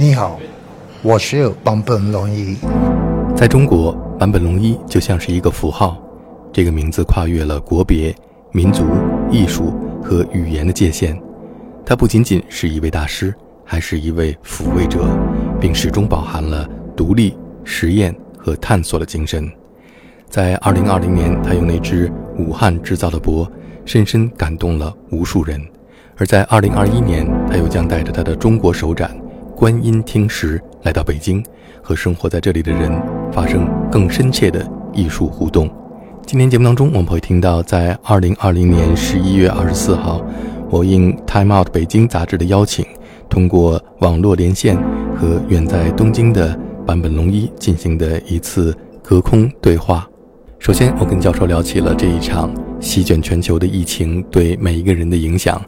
你好，我是坂本龙一。在中国，坂本龙一就像是一个符号，这个名字跨越了国别、民族、艺术和语言的界限。他不仅仅是一位大师，还是一位抚慰者，并始终饱含了独立、实验和探索的精神。在2020年，他用那只武汉制造的钵，深深感动了无数人；而在2021年，他又将带着他的中国首展“观音听石”来到北京，和生活在这里的人发生更深切的艺术互动。今天节目当中，我们会听到，在2020年11月24号，我应《Time Out 北京》杂志的邀请，通过网络连线和远在东京的坂本龙一进行的一次隔空对话。首先，我跟教授聊起了这一场席卷全球的疫情对每一个人的影响。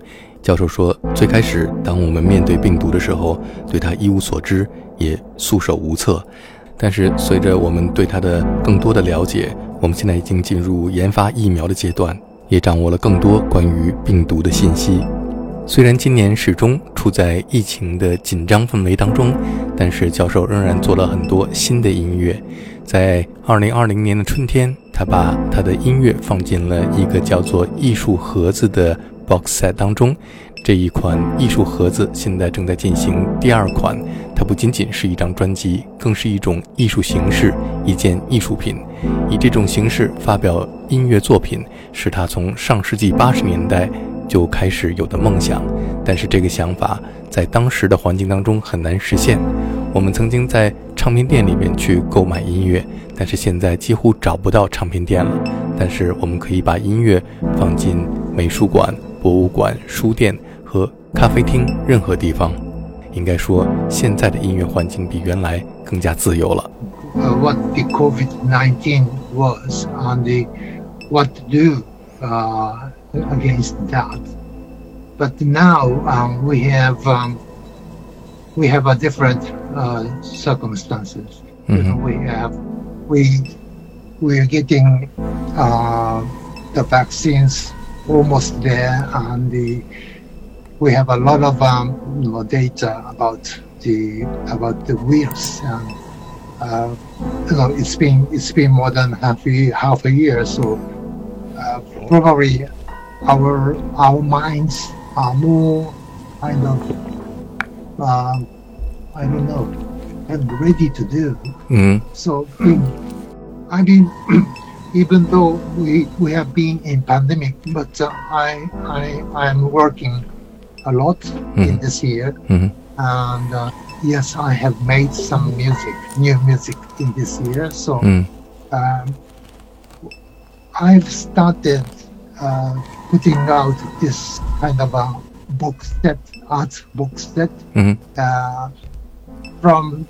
教授说，最开始，当我们面对病毒的时候，对它一无所知，也束手无策。但是，随着我们对它的更多的了解，我们现在已经进入研发疫苗的阶段，也掌握了更多关于病毒的信息。虽然今年始终处在疫情的紧张氛围当中，但是教授仍然做了很多新的音乐。在2020年的春天，他把他的音乐放进了一个叫做“艺术盒子”的 box set 当中。这一款艺术盒子现在正在进行第二款。它不仅仅是一张专辑，更是一种艺术形式，一件艺术品。以这种形式发表音乐作品，是他从上世纪八十年代就开始有的梦想。但是这个想法在当时的环境当中很难实现。我们曾经在。唱片店里面去购买音乐，但是现在几乎找不到唱片店了。但是我们可以把音乐放进美术馆、博物馆、书店和咖啡厅，任何地方。应该说，现在的音乐环境比原来更加自由了。Uh, what the COVID-19 was and the what to do uh, against that. But now um, we have um, we have a different uh, circumstances. Mm-hmm. You know, we have we we are getting uh, the vaccines almost there, and the we have a lot of um, you know, data about the about the virus. And, uh, you know, it's been it's been more than half a year, half a year, so uh, probably our our minds are more kind of um, I don't know, I'm ready to do. Mm-hmm. So, I mean, even though we we have been in pandemic, but uh, I I I'm working a lot mm-hmm. in this year, mm-hmm. and uh, yes, I have made some music, new music in this year. So, mm. um, I've started uh, putting out this kind of a book set, art book set, mm-hmm. uh, from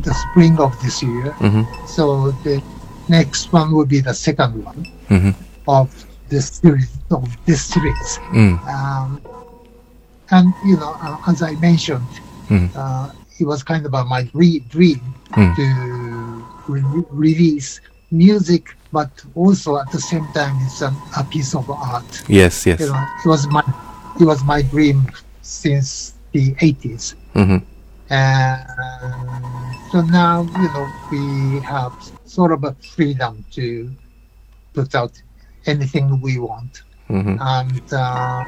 the spring of this year. Mm-hmm. So the next one will be the second one mm-hmm. of this series of this series. Mm. Um, and you know, uh, as I mentioned, mm. uh, it was kind of my dream mm. to re- release music, but also at the same time, it's an, a piece of art. Yes, yes. You know, it was my it was my dream since the 80s. Mm-hmm. And so now, you know, we have sort of a freedom to put out anything we want. Mm-hmm. And uh,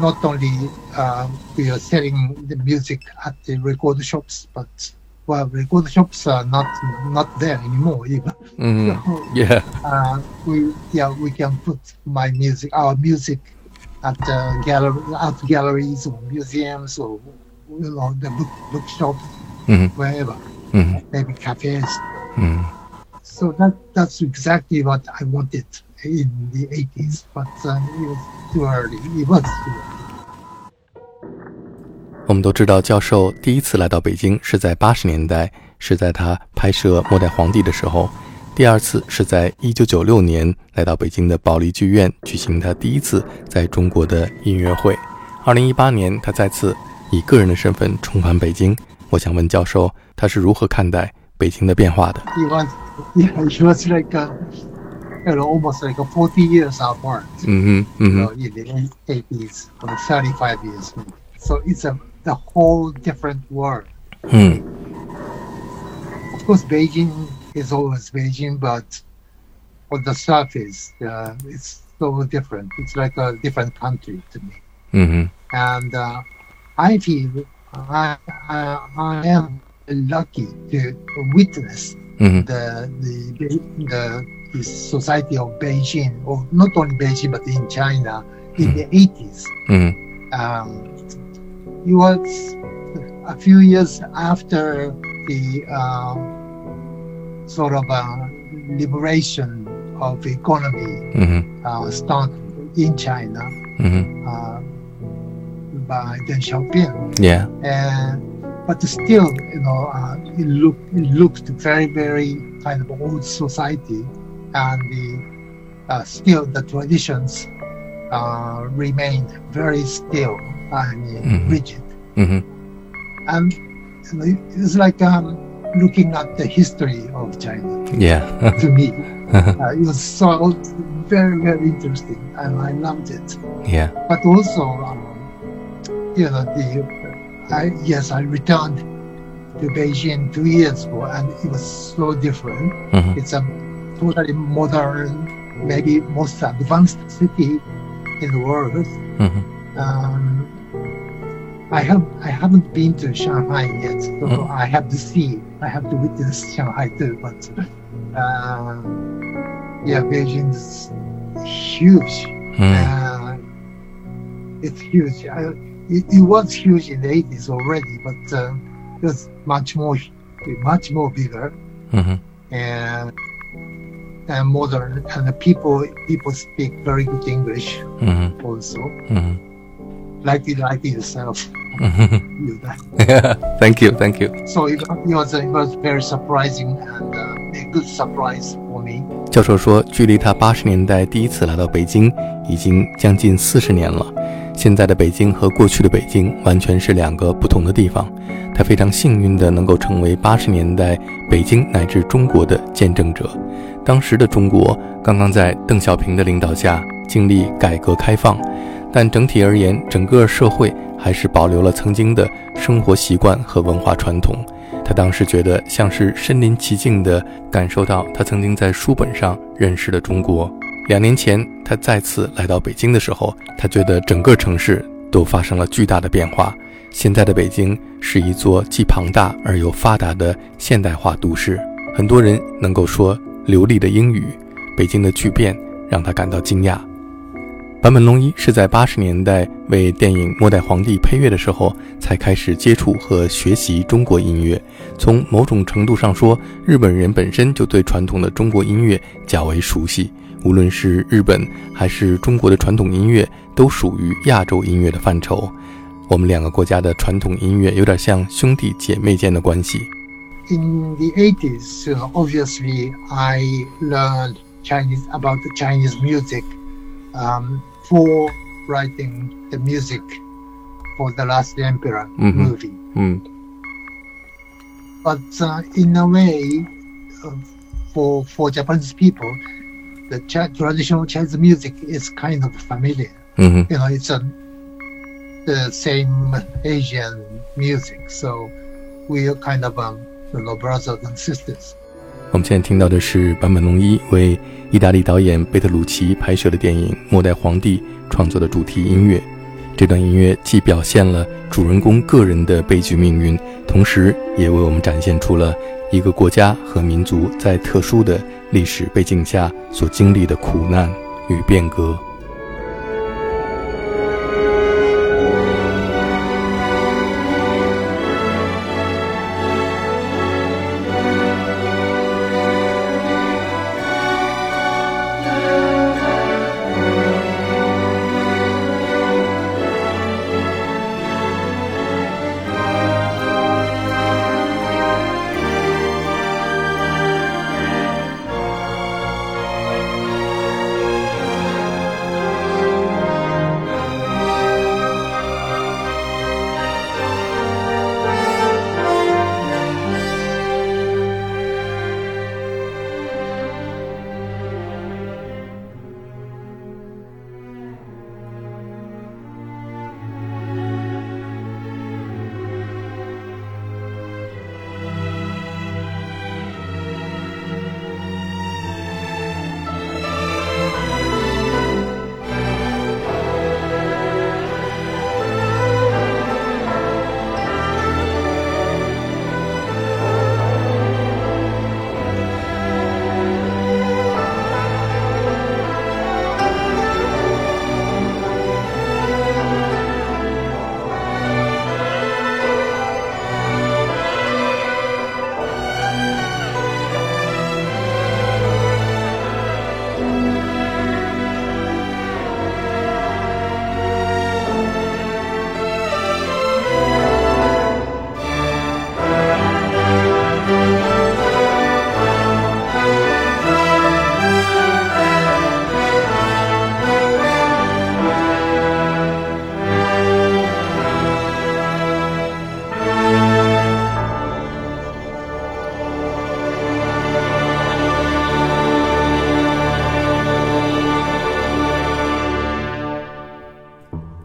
not only uh, we are selling the music at the record shops, but well, record shops are not not there anymore even. Mm-hmm. So, yeah. Uh, we yeah we can put my music, our music, at uh, gallery, art galleries or museums or you know the book bookshops, mm-hmm. wherever, mm-hmm. maybe cafes. Mm. So that that's exactly what I wanted in the 80s, but uh, it was too early. It was too early. 我们都知道，教授第一次来到北京是在八十年代，是在他拍摄《末代皇帝》的时候。 第二次是在一九九六年来到北京的保利剧院举行他第一次在中国的音乐会。二零一八年，他再次以个人的身份重返北京。我想问教授，他是如何看待北京的变化的？He was, yeah, he was like, a, you know, almost like a forty years apart. 嗯哼，嗯哼，in the eighties or thirty-five years. So it's a the whole different world. 嗯 Of course, Beijing is always Beijing, but on the surface, uh, it's so different. It's like a different country to me. Mm-hmm. And uh, I feel I, I, I, am lucky to witness mm-hmm. the, the, the, the, society of Beijing, or not only Beijing, but in China in the mm-hmm. 80s. Mm-hmm. Um, it was a few years after the um, sort of a liberation of economy mm-hmm. uh, start in China mm-hmm. uh, by Deng Xiaoping. Yeah. And but still, you know, uh, it looked it looked very very kind of old society, and the, uh, still the traditions uh, remained very still and mm-hmm. rigid. Mm-hmm. And you know, it's like um, looking at the history of China. Yeah. to me, uh, it was so very, very interesting, and I loved it. Yeah. But also, um, you know, the uh, I, yes, I returned to Beijing two years ago, and it was so different. Mm-hmm. It's a totally modern, maybe most advanced city in the world. Mm-hmm. Um, I have I haven't been to Shanghai yet, so mm. I have to see. I have to witness Shanghai too. But uh, yeah, is huge. Mm. Uh, it's huge. I, it, it, was huge in the 80s already, but uh, it's much more, much more bigger mm-hmm. and and modern. And the people people speak very good English mm-hmm. also. Mm-hmm. Like like yourself. 嗯哼 You know. Thank you Thank you So it, it was it was very surprising and uh, a good surprise for me. 教授说，距离他八十年代第一次来到北京，已经将近四十年了。现在的北京和过去的北京完全是两个不同的地方。他非常幸运的能够成为八十年代北京乃至中国的见证者。当时的中国刚刚在邓小平的领导下经历改革开放，但整体而言，整个社会还是保留了曾经的生活习惯和文化传统。他当时觉得像是身临其境地感受到他曾经在书本上认识的中国。两年前，他再次来到北京的时候，他觉得整个城市都发生了巨大的变化。现在的北京是一座既庞大而又发达的现代化都市，很多人能够说流利的英语。北京的巨变让他感到惊讶。坂本龙一是在八十年代为电影《末代皇帝》配乐的时候，才开始接触和学习中国音乐。从某种程度上说，日本人本身就对传统的中国音乐较为熟悉。无论是日本还是中国的传统音乐，都属于亚洲音乐的范畴。我们两个国家的传统音乐有点像兄弟姐妹间的关系。in the eighties, obviously I learned Chinese about the Chinese music um, for writing the music for the Last Emperor mm-hmm. movie. Mm. But uh, in a way, uh, for for Japanese people, the traditional Chinese music is kind of familiar. Mm-hmm. You know, it's a the same Asian music, so we are kind of um, you know, brothers and sisters. 我们现在听到的是坂本龙一为意大利导演贝特鲁奇拍摄的电影《末代皇帝》创作的主题音乐。这段音乐既表现了主人公个人的悲剧命运，同时也为我们展现出了一个国家和民族在特殊的历史背景下所经历的苦难与变革。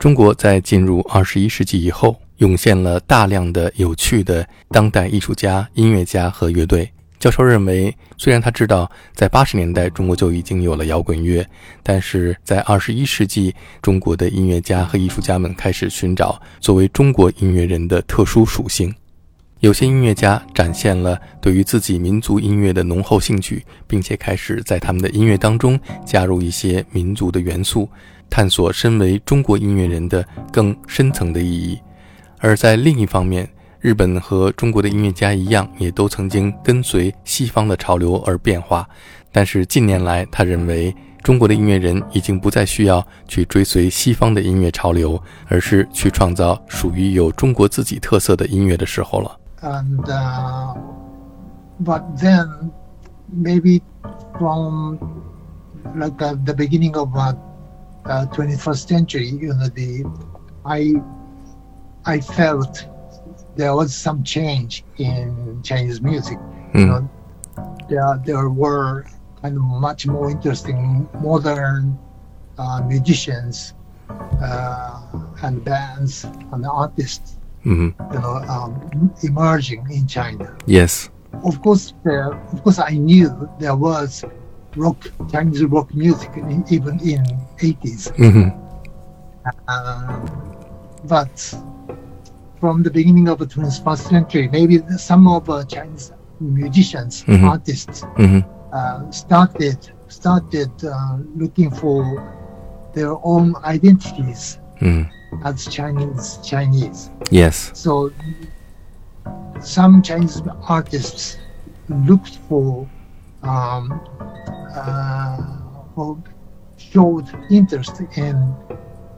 中国在进入二十一世纪以后，涌现了大量的有趣的当代艺术家、音乐家和乐队。教授认为，虽然他知道在八十年代中国就已经有了摇滚乐，但是在二十一世纪，中国的音乐家和艺术家们开始寻找作为中国音乐人的特殊属性。有些音乐家展现了对于自己民族音乐的浓厚兴趣，并且开始在他们的音乐当中加入一些民族的元素，探索身为中国音乐人的更深层的意义。而在另一方面，日本和中国的音乐家一样，也都曾经跟随西方的潮流而变化。但是近年来，他认为中国的音乐人已经不再需要去追随西方的音乐潮流，而是去创造属于有中国自己特色的音乐的时候了。And but then maybe from like the beginning of uh, 21st century, you know, the I I felt there was some change in Chinese music. You Mm. know, there there were kind of much more interesting modern uh, musicians uh, and bands and artists, 嗯 you know, um, emerging in China.，Yes，Of course, there, of course, I knew there was rock, Chinese rock music, even in 80s. Mm-hmm. Uh, but from the beginning of the 21st century, maybe some of uh, Chinese musicians, mm-hmm. artists, mm-hmm. Uh, started started uh, looking for their own identities mm-hmm. as Chinese Chinese. Yes. So some Chinese artists looked for um, uh, showed interest in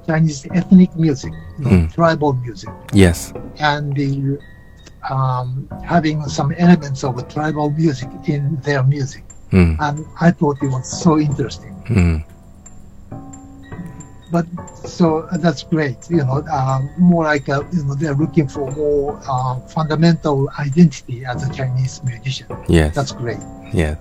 Chinese ethnic music, you know, Mm. tribal music, Yes，and the um, having some elements of tribal music in their music. 嗯 And I thought it was so interesting. 嗯 But so that's great, you know, uh, more like, uh, you know, they're looking for more uh, fundamental identity as a Chinese musician. Yes，That's great. Yes，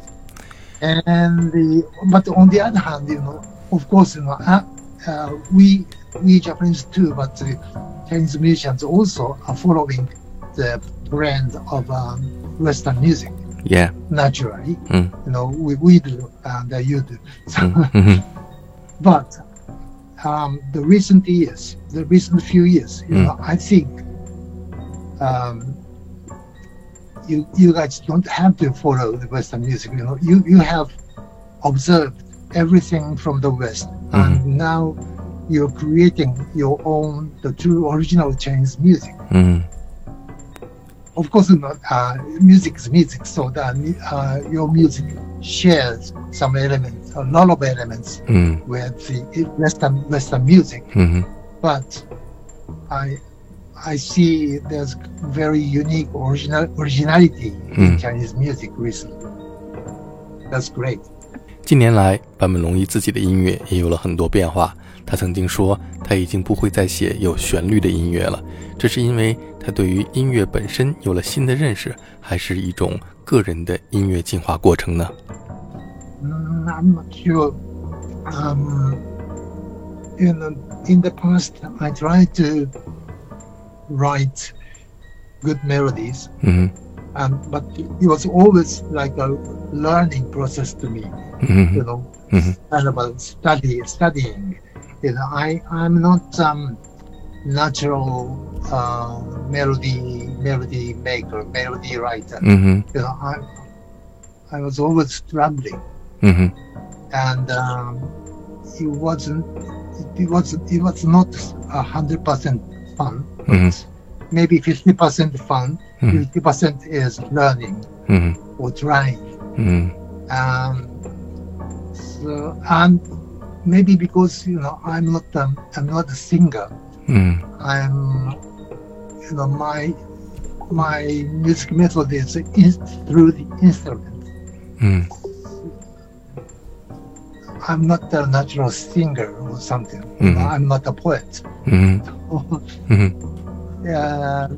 and the, but on the other hand, you know, of course, you know, uh, uh, we we Japanese too, but Chinese musicians also are following the trend of um, Western music. Yeah, naturally, mm. you know, we, we do and uh, you do. So, mm-hmm. but um, the recent years, the recent few years, you mm. know, I think um, you, you guys don't have to follow the Western music. You know, you, you have observed everything from the West, mm-hmm. and now you're creating your own, the true original Chinese music. Mm-hmm. Of course, not uh, music is music, so that uh, your music shares some elements, a lot of elements mm-hmm. with the Western Western music. Mm-hmm. But I I see there's very unique original originality in Mm. Chinese music recently. That's great. 近年来，坂本龙一自己的音乐也有了很多变化。他曾经说，他已经不会再写有旋律的音乐了，这是因为他对于音乐本身有了新的认识，还是一种个人的音乐进化过程呢？Mm, I'm not sure. Um, in the, in the past, I tried to write good melodies. Mm-hmm. And, but it was always like a learning process to me, mm-hmm. you know, mm-hmm. about study, studying. You know, I, I'm not um, natural uh, melody melody maker, melody writer. Mm-hmm. You know, I, I was always struggling, mm-hmm. and um, it wasn't it was it was not a hundred percent fun. Mm-hmm. Maybe 50% fun, mm-hmm. 50% is learning mm-hmm. or trying. Mm-hmm. Um, so, and maybe because you know I'm not um, I'm not a singer. Mm-hmm. I'm you know my my music method is in, through the instrument. Mm-hmm. 嗯 I'm not a natural singer or something. You know, Mhm. I'm not a poet. 嗯嗯 uh,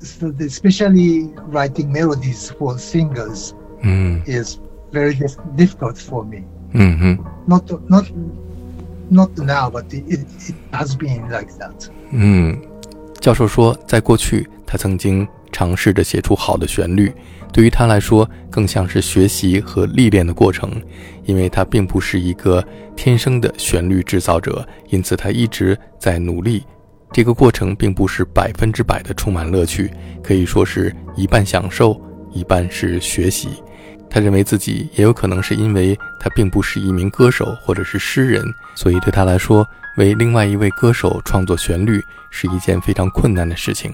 so the- especially writing melodies for singers 嗯 is very dif- difficult for me. 嗯哼 not not not now, but it, it has been like that. 嗯，教授说，在过去，他曾经 尝试着写出好的旋律，对于他来说，更像是学习和历练的过程，因为他并不是一个天生的旋律制造者，因此他一直在努力。这个过程并不是百分之百的充满乐趣，可以说是一半享受，一半是学习。他认为自己也有可能是因为他并不是一名歌手或者是诗人，所以对他来说，为另外一位歌手创作旋律是一件非常困难的事情。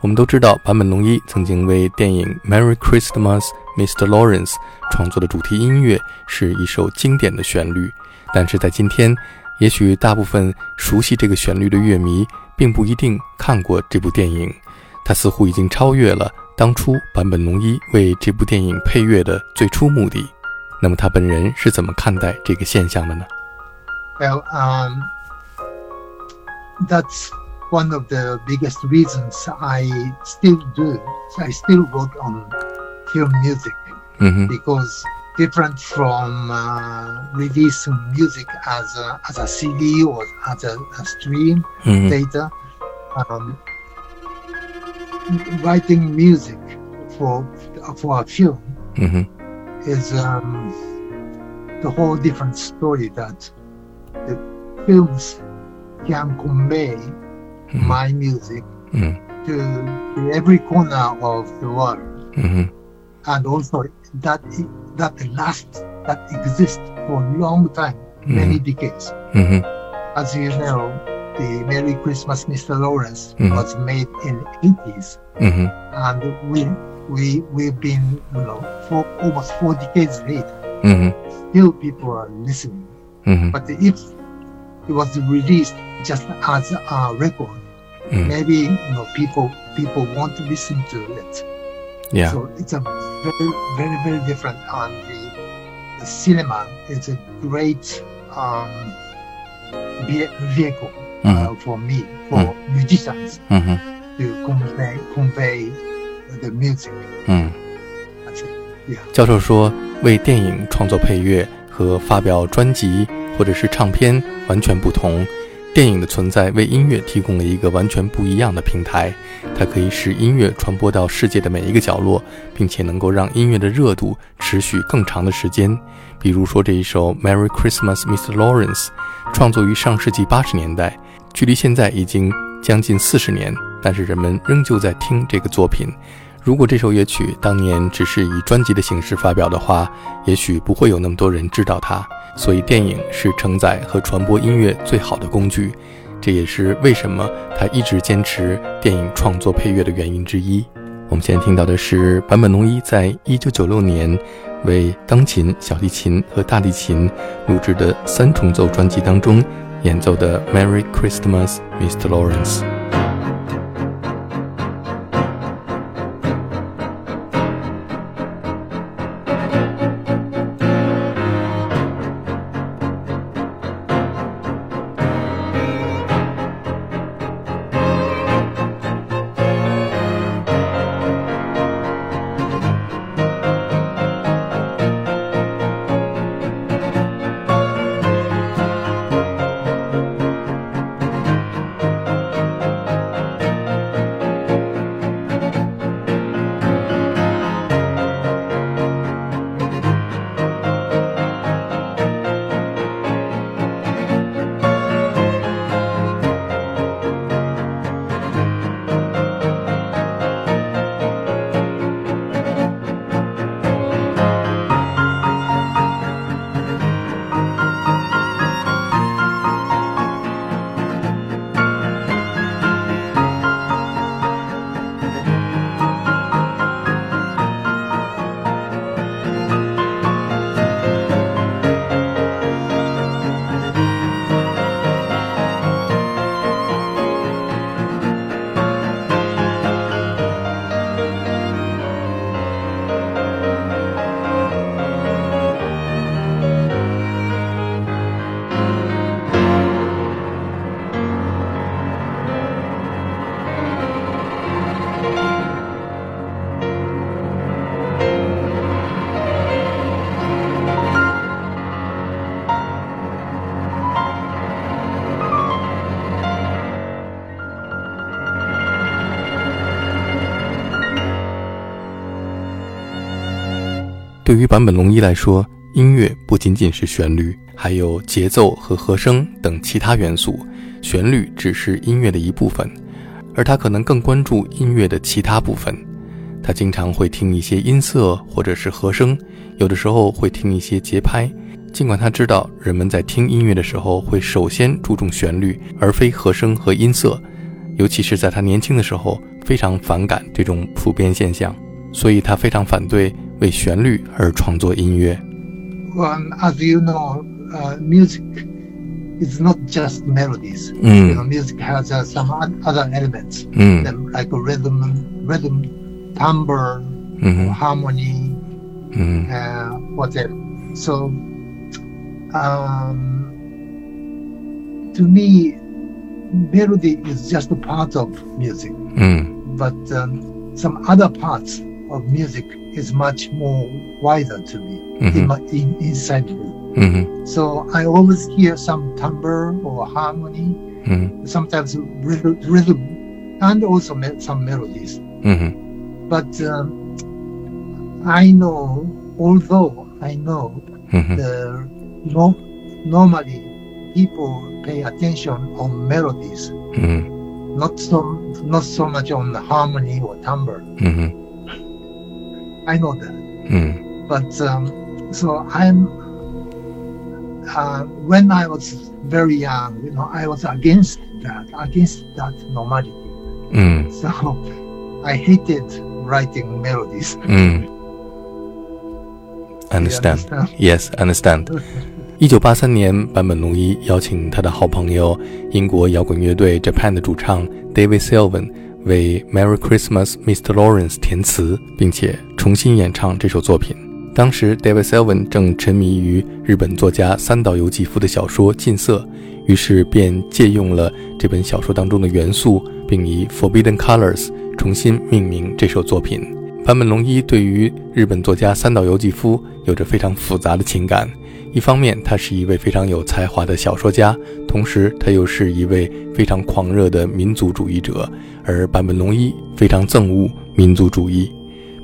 我们都知道，坂本龙一曾经为电影《Merry Christmas, Mr. Lawrence》创作的主题音乐是一首经典的旋律，但是在今天，也许大部分熟悉这个旋律的乐迷并不一定看过这部电影，它似乎已经超越了。当初坂本龙一为这部电影配乐的最初目的，那么他本人是怎么看待这个现象的呢？Well, um, that's one of the biggest reasons I still do. I still work on film music mm-hmm. because different from uh, releasing music as a, as a CD or as a, a stream mm-hmm. data. Um, writing music for for a film mm-hmm. is um, the whole different story that the films can convey mm-hmm. my music mm-hmm. to, to, every corner of the world. Mm-hmm. And also that that lasts, that exists for a long time, many mm-hmm. decades. Mm-hmm. As you know, the Merry Christmas, Mr. Lawrence was made in 80s, and we we we've been you know for almost four decades later mm-hmm. still people are listening mm-hmm. but if it was released just as a record 嗯 maybe you know people people want to listen to it. ，Yeah， So it's a very very very different. And the, the cinema is a great um, ve- vehicle 嗯 uh, for me for musicians 嗯哼， to convey convey the music. 嗯。 That's it. Yeah. 教授说，为电影创作配乐和发表专辑或者是唱片完全不同。 电影的存在为音乐提供了一个完全不一样的平台，它可以使音乐传播到世界的每一个角落，并且能够让音乐的热度持续更长的时间。比如说这一首《Merry Christmas, Mr. Lawrence》，创作于上世纪八十年代，距离现在已经将近四十年，但是人们仍旧在听这个作品。如果这首乐曲当年只是以专辑的形式发表的话，也许不会有那么多人知道它。所以，电影是承载和传播音乐最好的工具，这也是为什么他一直坚持电影创作配乐的原因之一。我们现在听到的是坂本龙一在1996年为钢琴、小提琴和大提琴录制的三重奏专辑当中演奏的《Merry Christmas, Mr. Lawrence》。对于坂本龙一来说，音乐不仅仅是旋律，还有节奏和和声等其他元素。旋律只是音乐的一部分，而他可能更关注音乐的其他部分。他经常会听一些音色或者是和声，有的时候会听一些节拍。尽管他知道人们在听音乐的时候会首先注重旋律，而非和声和音色，尤其是在他年轻的时候，非常反感这种普遍现象，所以他非常反对为旋律而创作音乐。Well, as you know, uh, music is not just melodies. Mm. You know, music has uh, some oth- other elements, 嗯 them like a rhythm, rhythm, timbre, 嗯 harmony, 嗯 uh, whatever. So, um, to me, melody is just a part of music, 嗯 but um, some other parts of music is much more wider to me, mm-hmm. in, in, inside me. Mm-hmm. So I always hear some timbre or harmony, mm-hmm. sometimes rhythm, and also me- some melodies. Mm-hmm. But um, I know, although I know, mm-hmm. the, no, normally people pay attention on melodies, mm-hmm. not so not so much on harmony or timbre. I know that. Mm. But um, so I'm, uh, when I was very young, you know, I was against that, against that normality. Mm. So I hated writing melodies. Mm. Understand. Yes, understand. 一九八三年，坂本龙一邀请他的好朋友、英国摇滚乐队 Japan 的主唱 David Sylvian 为《Merry Christmas, Mr. Lawrence》填词，并且重新演唱这首作品。当时，David Sylvan 正沉迷于日本作家三岛由纪夫的小说《近色》，于是便借用了这本小说当中的元素，并以 Forbidden Colors 重新命名这首作品。坂本龙一对于日本作家三岛由纪夫有着非常复杂的情感。一方面，他是一位非常有才华的小说家，同时他又是一位非常狂热的民族主义者，而坂本龙一非常憎恶民族主义。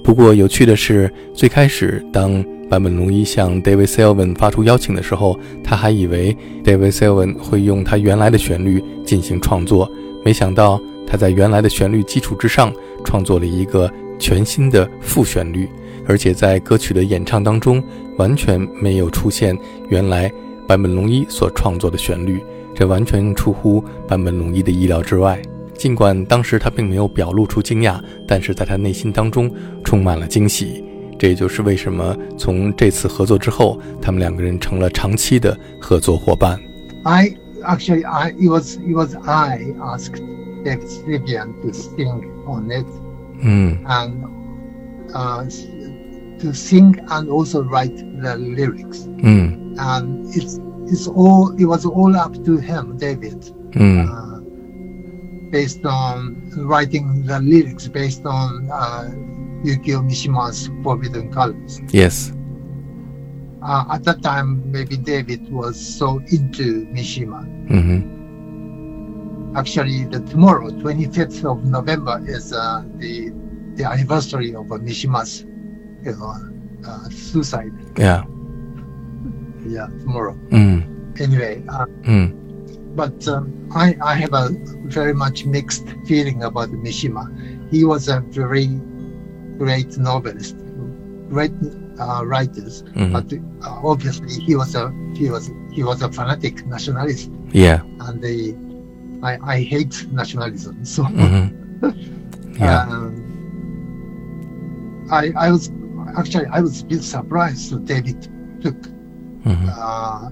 不过，有趣的是，最开始当坂本龙一向 David Sylvan 发出邀请的时候，他还以为 David Sylvan 会用他原来的旋律进行创作，没想到他在原来的旋律基础之上创作了一个全新的副旋律，而且在歌曲的演唱当中完全没有出现原来坂本龙一所创作的旋律，这完全出乎坂本龙一的意料之外。尽管当时他并没有表露出惊讶，但是在他内心当中充满了惊喜。这也就是为什么从这次合作之后，他们两个人成了长期的合作伙伴。I actually, I it was it was I asked David Sylvian to sing on it 嗯 and uh, to sing and also write the lyrics. Mm. And it's it's all it was all up to him, David, mm. uh, based on writing the lyrics based on uh, Yukio Mishima's Forbidden Colors. Yes. Uh, at that time, maybe David was so into Mishima. Mm-hmm. Actually, the tomorrow, 25th of November, is uh, the the anniversary of Mishima's you know, uh, suicide. Yeah. Yeah, tomorrow. Mm. Anyway. Uh, mm. But um, I, I have a very much mixed feeling about Mishima. He was a very great novelist, great uh, writers, mm-hmm. but uh, obviously he was a he was he was a fanatic nationalist. Yeah, and the I I hate nationalism. So mm-hmm. yeah, um, I I was actually, I was a bit surprised David took mm-hmm. Uh,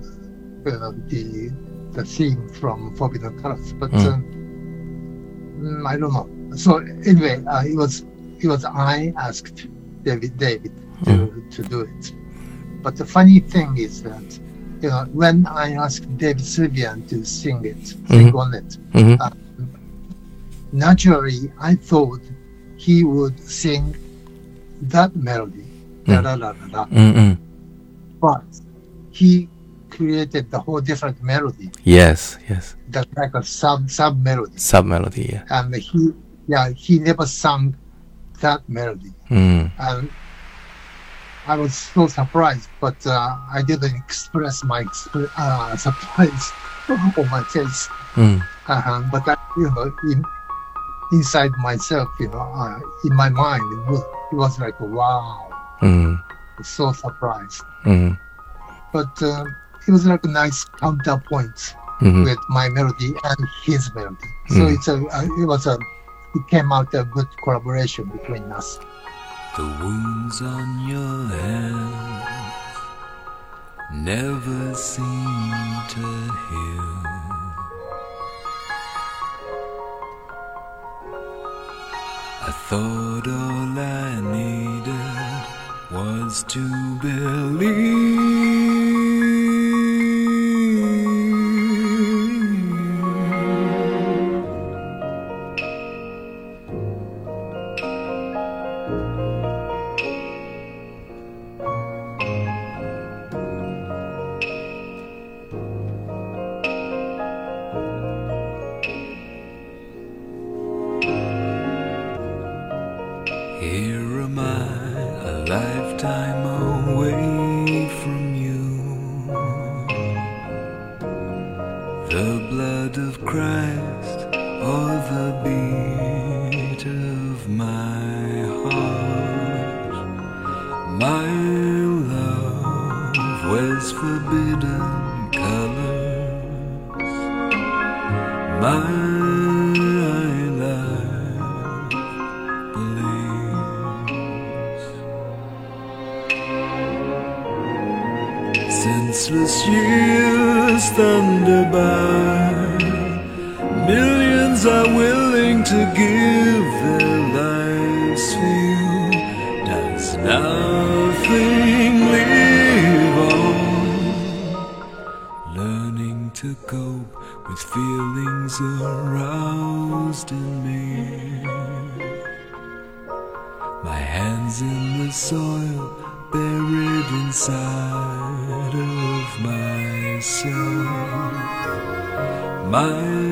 uh, the the theme from Forbidden Colors, but mm. Uh, I don't know. So anyway, uh, it was it was I asked David David to, mm. to do it. But the funny thing is that you know, when I asked David Sylvian to sing it, sing mm-hmm. on it, mm-hmm. uh, naturally I thought he would sing that melody da da da da da. But he created the whole different melody. Yes, yes. The like a sub sub melody. Sub melody, yeah. And he, yeah, he never sung that melody. Mm. And I was so surprised, but uh, I didn't express my exp- uh, surprise on my face. Mm. Uh-huh. But I, you know, in, inside myself, you know, uh, in my mind, it was, it was like wow. Mm. So surprised. Mm. But uh, it was like a nice counterpoint mm-hmm. with my melody and his melody. So mm. it's a, it was a, it came out a good collaboration between us. The wounds on your hands never seem to heal. I thought all I needed was to believe. Senseless years thunder by. Millions are willing to give their lives feelings aroused in me. My hands in the soil, buried inside of myself. My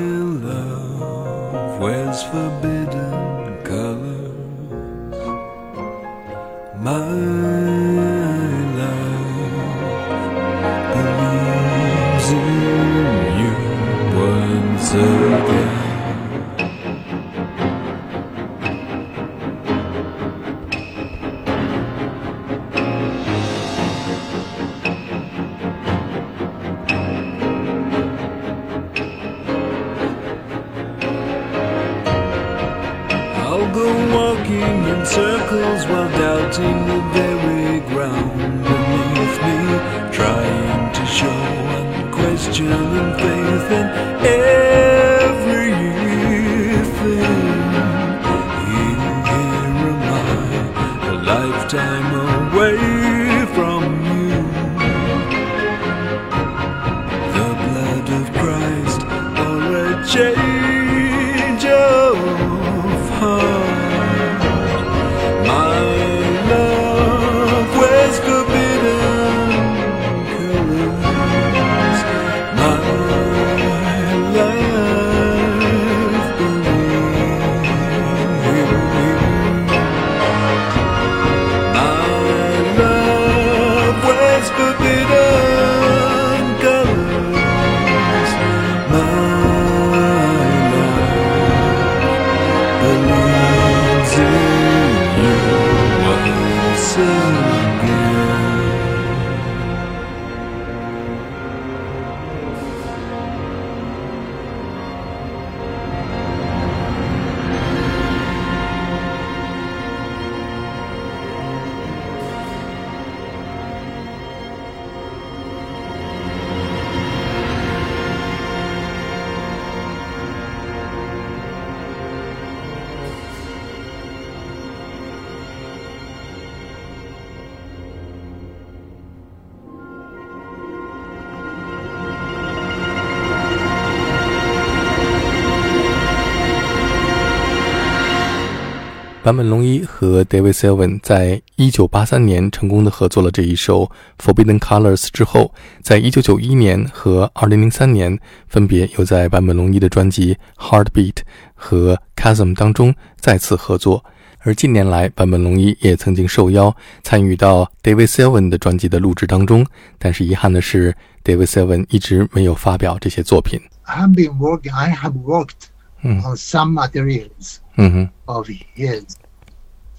坂本龙一和 David Sylvan 在一九八三年成功的合作了这一首《Forbidden Colors》之后，在一九九一年和二零零三年分别又在坂本龙一的专辑《Heartbeat》和《Chasm》当中再次合作。而近年来，坂本龙一也曾经受邀参与到 David Sylvan 的专辑的录制当中，但是遗憾的是，David Sylvan 一直没有发表这些作品。I've been working. I have worked mm. on some materials mm-hmm. of his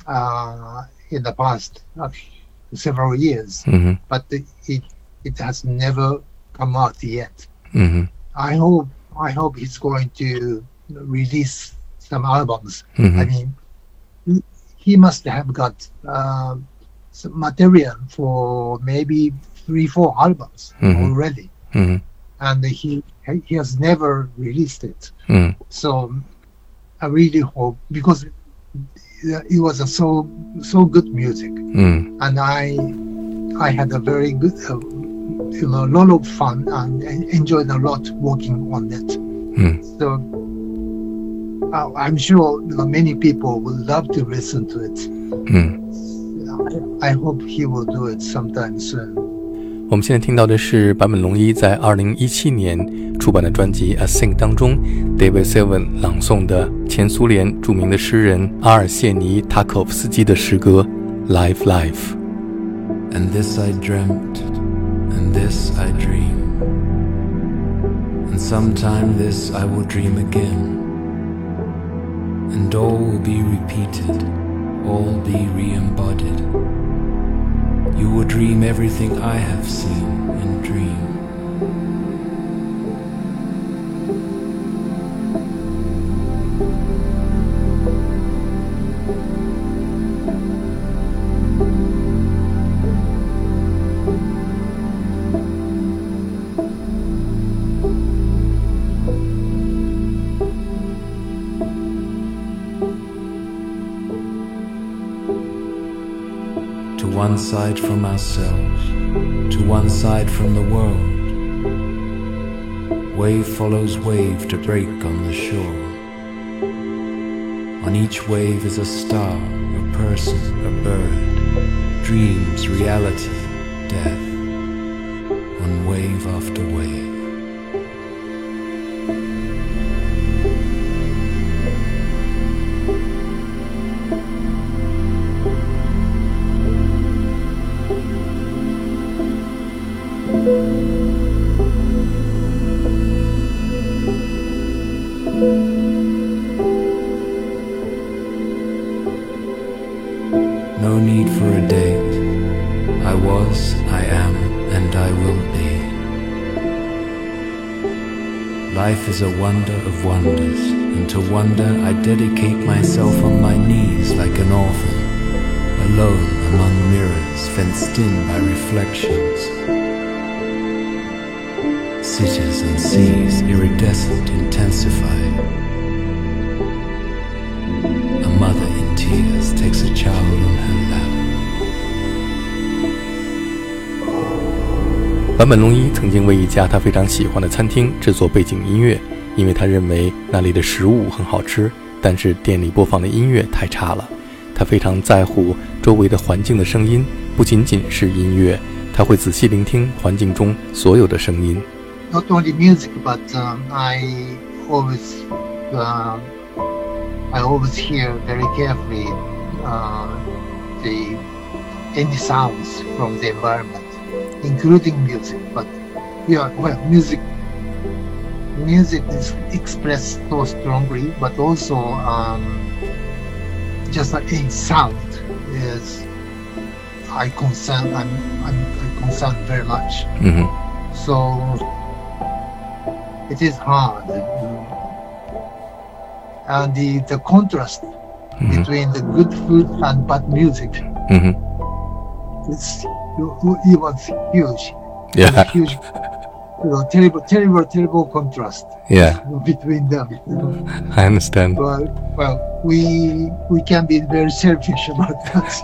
uh, in the past uh, several years, mm-hmm. but it it has never come out yet. Mm-hmm. I hope I hope he's going to release some albums. Mm-hmm. I mean, he must have got uh, some material for maybe three four albums mm-hmm. already, mm-hmm. and he he has never released it. Mm. So I really hope because uh, it was a so so good music, mm. and I I had a very good. Uh, you know, a lot of fun and enjoyed a lot working on it. Mm. So uh, I'm sure you know, many people would love to listen to it. Hmm. I, I, hope he will do it sometime soon. 我们现在听到的是坂本龙一在2017年出版的专辑《A Sing》当中，David Sylvian 朗诵的前苏联著名的诗人阿尔谢尼·塔可夫斯基的诗歌《Life Life》。And this I dreamt, and this I dream. And sometime this I will dream again. And all will be repeated, all be re embodied. You will dream everything I have seen in dream. One side from ourselves, to one side from the world. Wave follows wave to break on the shore. On each wave is a star, a person, a bird, dreams, reality, death, on wave after wave. Is a wonder of wonders, and to wonder I dedicate myself on my knees like an orphan, alone among mirrors fenced in by reflections. Cities and seas iridescent intensified. A mother in tears takes a child 坂本龙一曾经为一家他非常喜欢的餐厅制作背景音乐，因为他认为那里的食物很好吃，但是店里播放的音乐太差了。他非常在乎周围的环境的声音，不仅仅是音乐，他会仔细聆听环境中所有的声音。Not only music, but um, I always uh, I always hear very carefully uh, the any sounds from the environment, including music. But yeah, well, music music is expressed so strongly, but also um, just like in sound is I concern I'm, I'm I concern very much. Mm-hmm. So it is hard, and the the contrast mm-hmm. between the good food and bad music. Mm-hmm. It's it was huge. Was Yeah. huge. You know, terrible, terrible, terrible contrast Yeah, between them. I understand. Well, well, we we can be very selfish about that.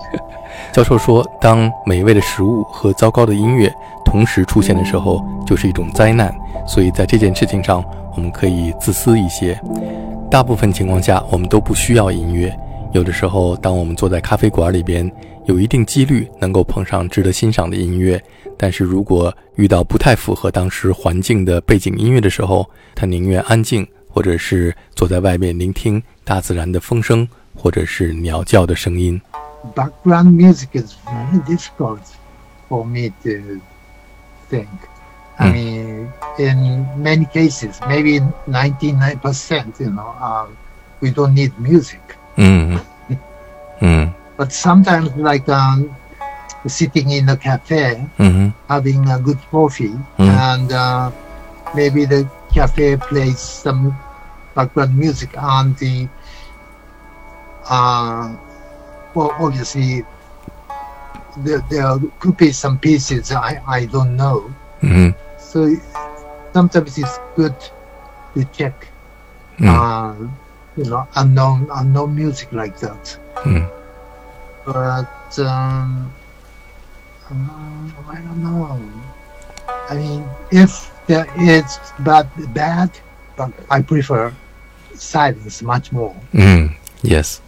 教授说，当美味的食物和糟糕的音乐同时出现的时候，就是一种灾难。所以在这件事情上，我们可以自私一些。大部分情况下，我们都不需要音乐。有的时候，当我们坐在咖啡馆里边，有一定几率能够碰上值得欣赏的音乐。但是如果遇到不太符合当时环境的背景音乐的时候，他宁愿安静，或者是坐在外面聆听大自然的风声，或者是鸟叫的声音。background music is very difficult for me to think. I Hmm. mean, in many cases, maybe 99%, you know, um, we don't need music. 嗯嗯 But sometimes, like um, sitting in a cafe, mm-hmm. having a good coffee, mm-hmm. and uh, maybe the cafe plays some background music on the. Uh, well, obviously, there, there could be some pieces I, I don't know. Mm-hmm. So sometimes it's good to check, mm. uh, you know, unknown unknown music like that. Mm. But um, um, I don't know. I mean, if there is bad, bad, but I prefer silence much more. 嗯，yes，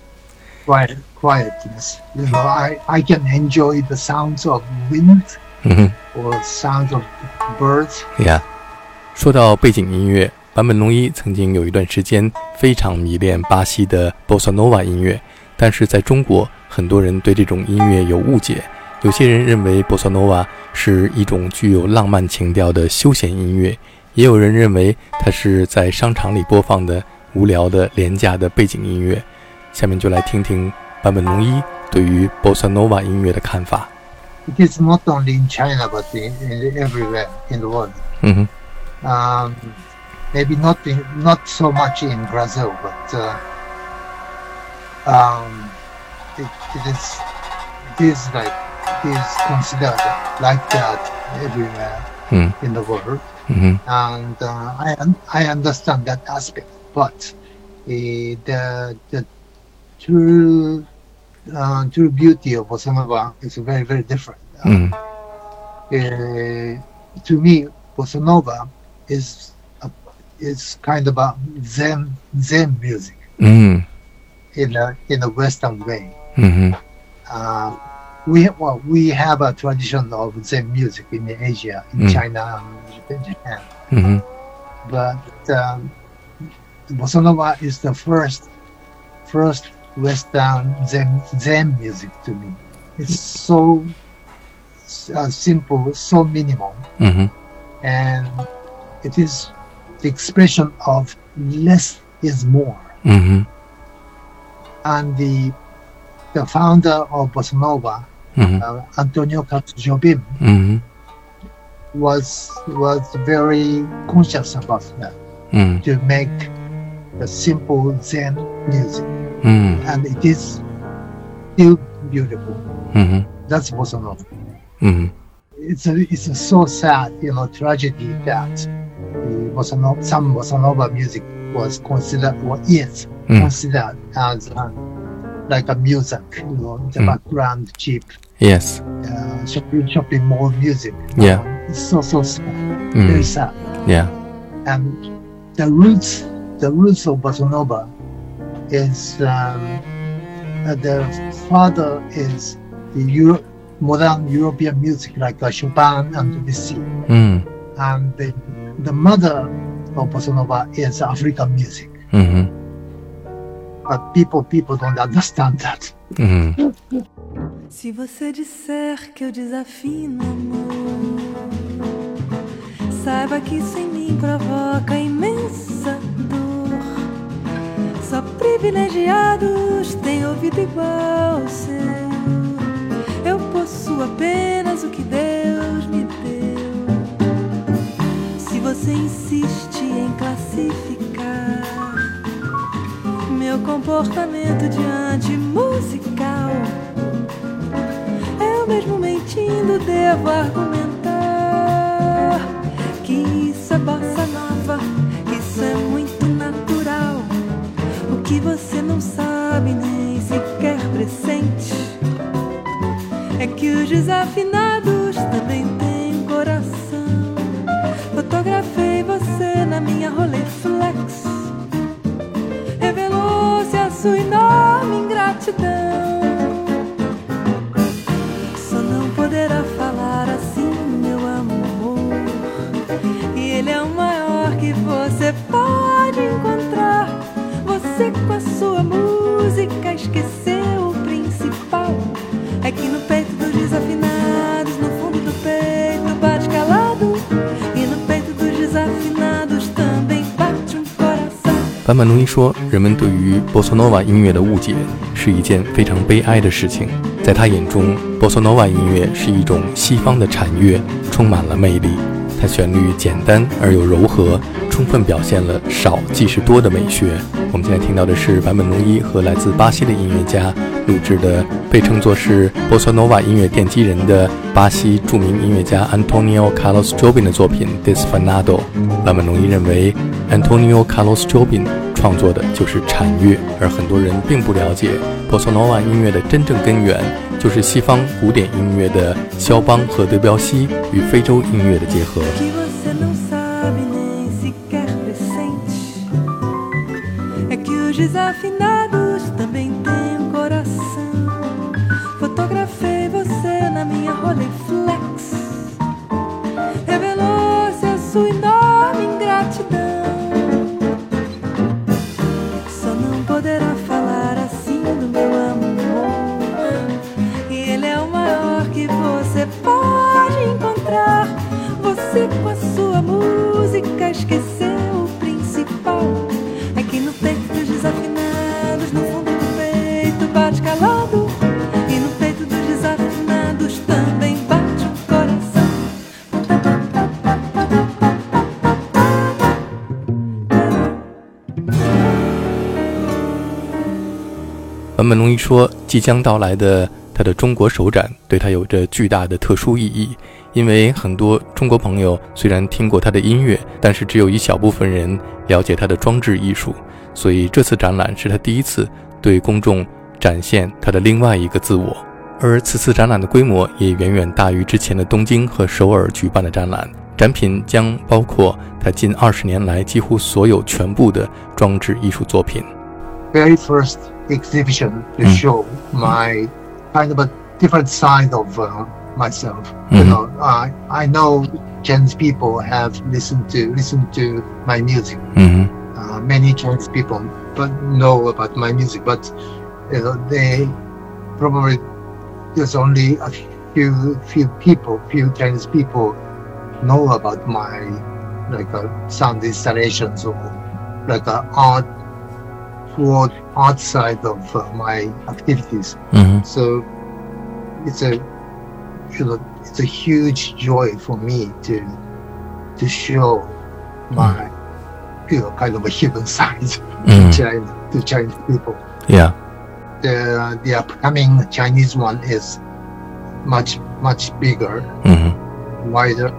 Quiet, quietness. You know, I, I can enjoy the sounds of wind 嗯哼。 or sounds of birds. Yeah，说到背景音乐，坂本龙一曾经有一段时间非常迷恋巴西的 bossa nova 音乐，但是在中国， 很多人对这种音乐有误解，有些人认为波萨诺瓦是一种具有浪漫情调的休闲音乐，也有人认为它是在商场里播放的无聊的廉价的背景音乐。下面就来听听坂本龙一对于波萨诺瓦音乐的看法。It is not only in China, but in everywhere in the world. 嗯哼。Um, maybe not in not so much in Brazil, but um. it is it is like is considered like that everywhere mm. in the world, mm-hmm. and uh, I I understand that aspect, but uh, the the true uh, true beauty of Bossa is very very different. Mm. to me, bossanova is a, is kind of a Zen Zen music mm. in a in a Western way. Mm-hmm. Uh, we have, well, we have a tradition of Zen music in Asia, in mm. China, in Japan. Mm-hmm. But um, bossa nova is the first, first Western Zen Zen music to me. It's so uh, simple, so minimal, mm-hmm. and it is the expression of less is more, mm-hmm. and the the founder of Bossa Nova, mm-hmm. uh, Antonio Carlos Jobim, mm-hmm. was was very conscious about that mm. to make the simple Zen music, mm. and it is still beautiful. Mm-hmm. That's Bossa Nova. Mm-hmm. It's a, it's a so sad, you know, tragedy that bossa nova, some bossa nova music was considered or is mm. considered as. Uh, like a music, you know, the mm. background chip. Yes. Uh, shopping, shopping mall music. Yeah. Um, it's so so sad, mm. very sad. Yeah. And the roots, the roots of bossa is um, uh, the father is the Euro- modern European music like uh, Chopin and Debussy, mm. and the, the mother of bossa is African music. Mm-hmm. But people people don't understand that. 嗯 Se você disser que eu desafino amor, saiba que isso em mim provoca imensa dor. Só privilegiados têm ouvido igual ao seu. Eu possuo apenas o que Deus me deu. Se você insiste em classificar meu comportamento diante musical. Eu mesmo mentindo devo argumentar que isso é bossa nova, que isso é muito natural. O que você não sabe nem sequer pressente é que os desafinados sua enorme ingratidão. Só não poderá falar assim, meu amor. E ele é o maior que você pode 坂本龙一说，人们对于波索诺瓦音乐的误解是一件非常悲哀的事情。在他眼中，波索诺瓦音乐是一种西方的禅乐，充满了魅力。它旋律简单而又柔和，充分表现了少即是多的美学。我们现在听到的是坂本龙一和来自巴西的音乐家录制的，被称作是波索诺瓦音乐奠基人的巴西著名音乐家 Antonio Carlos Jobim 的作品《Desfanado》。坂本龙一认为，Antonio Carlos Jobin 创作的就是禅乐，而很多人并不了解 posonova 音乐的真正根源。就是西方古典音乐的肖邦和德彪西与非洲音乐的结合。Calado. E no peito dos desafinados também bate um coração. 坂本龙一说，即将到来的他的中国首展对他有着巨大的特殊意义，因为很多中国朋友虽然听过他的音乐，但是只有一小部分人了解他的装置艺术，所以这次展览是他第一次对公众展现他的另外一个自我。而此次展览的规模也远远大于之前的东京和首尔举办的展览，展品将包括他近二十年来几乎所有全部的装置艺术作品。 very first exhibition to Mm. show my kind of a different side of uh, myself. You Mhm. know, I I know Chinese people have listened to listened to my music. 嗯 Uh, many Chinese people but know about my music, but you know they probably there's only a few few people, few Chinese people know about my like uh, sound installations or like uh, art toward art side of uh, my activities. 嗯 So it's a you know it's a huge joy for me to to show my you know kind of a hidden side to China to Chinese people.，Yeah，the the upcoming Chinese one is much much bigger, mm-hmm. wider.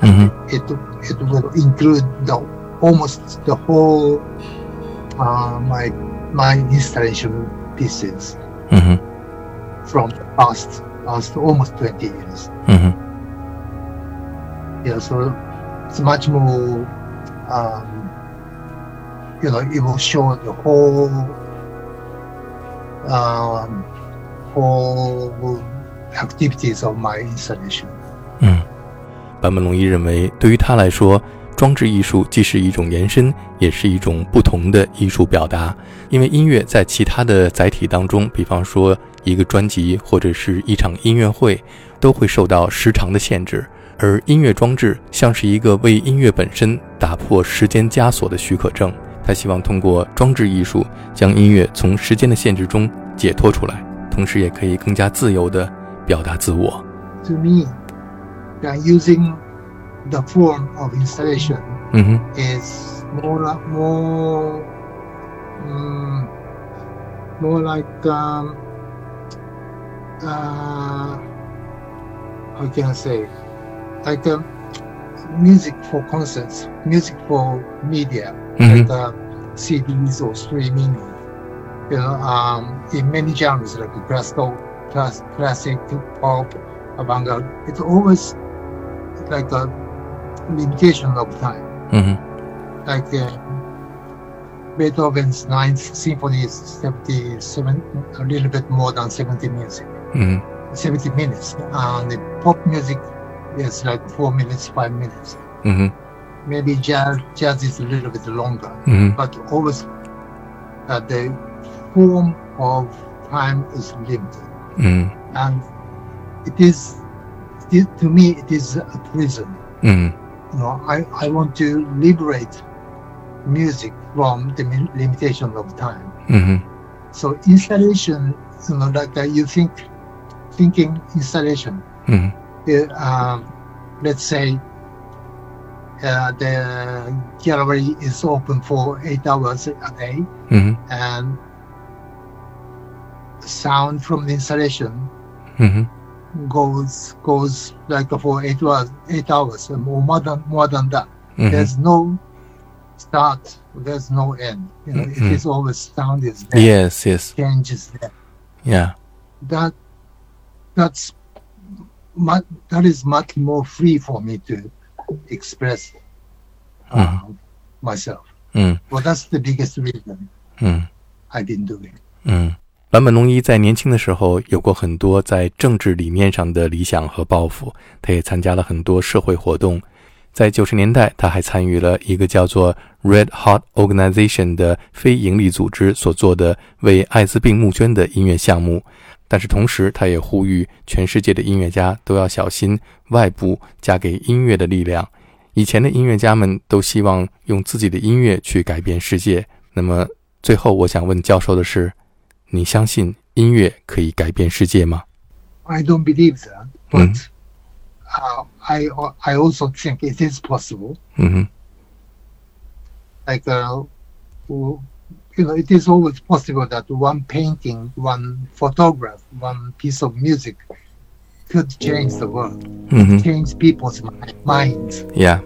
Mm-hmm. It it will include the almost the whole uh, my my installation pieces mm-hmm. from the past past almost twenty years. Mm-hmm. Yeah, so it's much more. Um, you know, it will show the whole um, whole activities of my installation. 嗯，坂本龙一认为，对于他来说，装置艺术既是一种延伸，也是一种不同的艺术表达。因为音乐在其他的载体当中，比方说一个专辑或者是一场音乐会，都会受到时长的限制，而音乐装置像是一个为音乐本身打破时间枷锁的许可证。他希望通过装置艺术，将音乐从时间的限制中解脱出来，同时也可以更加自由地表达自我。 To me, uh, using the form of installation 嗯哼， is more like more, um, more like um, uh, how can I say, like um, music for concerts, music for media, mm-hmm. Uh, CDs or streaming, you know, um, in many genres like classical, class, classic, pop, avant-garde. It's always like a limitation of time. Mm-hmm. Like uh, Beethoven's Ninth Symphony is 77, a little bit more than 70 music, mm-hmm. 70 minutes, and the pop music is like four minutes, five minutes. Mm-hmm maybe jazz, jazz is a little bit longer, mm-hmm. but always uh, the form of time is limited. Mm-hmm. And it is, to me, it is a prison. Mm-hmm. You know, I, I want to liberate music from the limitation of time. Mm-hmm. So installation, you know, like uh, you think, thinking installation, mm-hmm. uh, um, let's say uh, the gallery is open for eight hours a day, mm-hmm. and sound from the installation mm-hmm. goes goes like for eight hours, eight hours, more, more than more than that. Mm-hmm. There's no start, there's no end. You know, it mm-hmm. is always sound is there. Yes, yes. changes there. Yeah. That that's much, that is much more free for me to express uh, myself 嗯 well that's the biggest reason 嗯 i've been doing 嗯。坂本龙一在年轻的时候有过很多在政治理念上的理想和抱负，他也参加了很多社会活动。在九十年代，他还参与了一个叫做 Red Hot Organization 的非营利组织所做的为艾滋病募捐的音乐项目。但是同时，他也呼吁全世界的音乐家都要小心外部加给音乐的力量。以前的音乐家们都希望用自己的音乐去改变世界。那么，最后我想问教授的是：你相信音乐可以改变世界吗？i don't believe that but Mhm. uh, i i also think it is possible 嗯哼，like uh, w- you know, it is always possible that one painting, one photograph, one piece of music could change the world, mm-hmm. change people's minds. Yeah,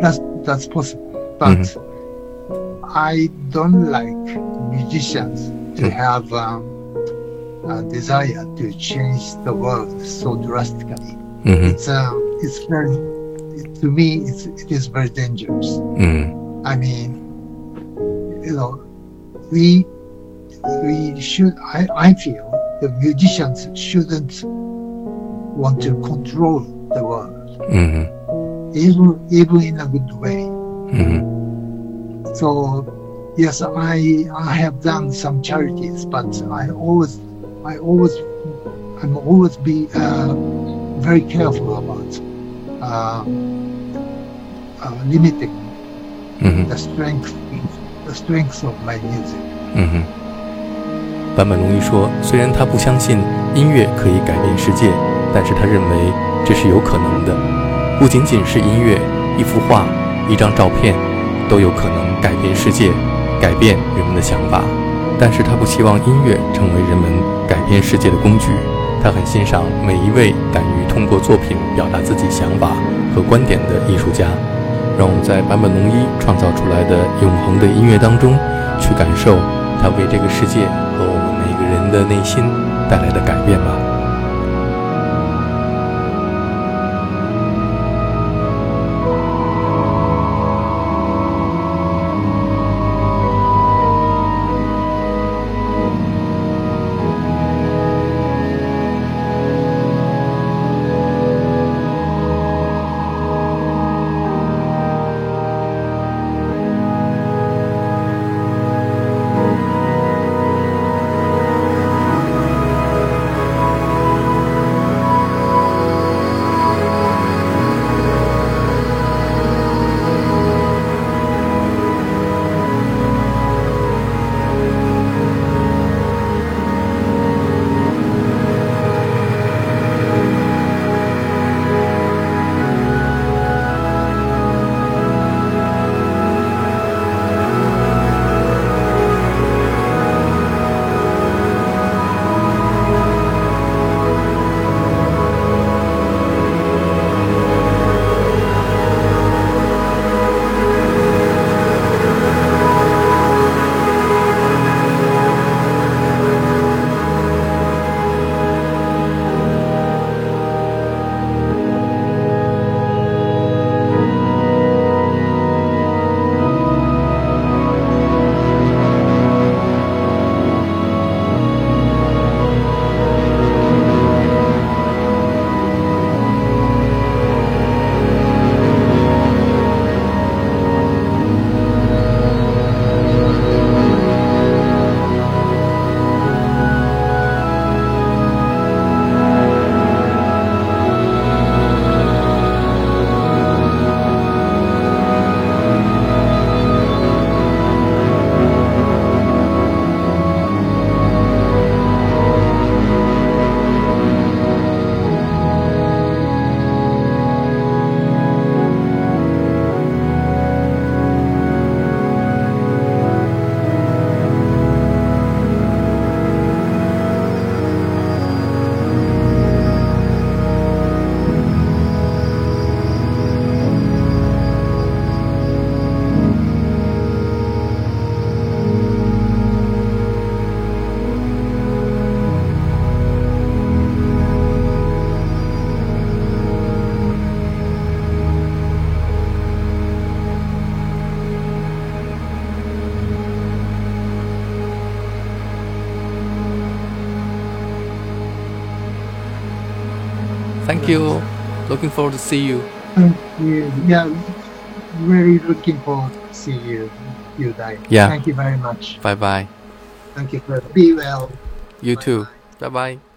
that's that's possible. But mm-hmm. I don't like musicians to mm-hmm. have um, a desire to change the world so drastically. Mm-hmm. It's uh, it's very to me it's, it is very dangerous. Mm-hmm. I mean you know, we we should. I, I feel the musicians shouldn't want to control the world, mm-hmm. even even in a good way. Mm-hmm. So yes, I I have done some charities, but I always I always I'm always be uh, very careful about uh, uh, limiting mm-hmm. the strength the strength of my music. 嗯哼，坂本龙一说，虽然他不相信音乐可以改变世界，但是他认为这是有可能的。不仅仅是音乐，一幅画、一张照片，都有可能改变世界，改变人们的想法。但是他不希望音乐成为人们改变世界的工具。他很欣赏每一位敢于通过作品表达自己想法和观点的艺术家。让我们在坂本龙一创造出来的永恒的音乐当中，去感受他为这个世界和我们每个人的内心带来的改变吧。You. Looking forward to see you. Thank you. Yeah, very looking forward to see you, you guys. Yeah. Thank you very much. Bye bye. Thank you for be well. You Bye too. bye. Bye bye.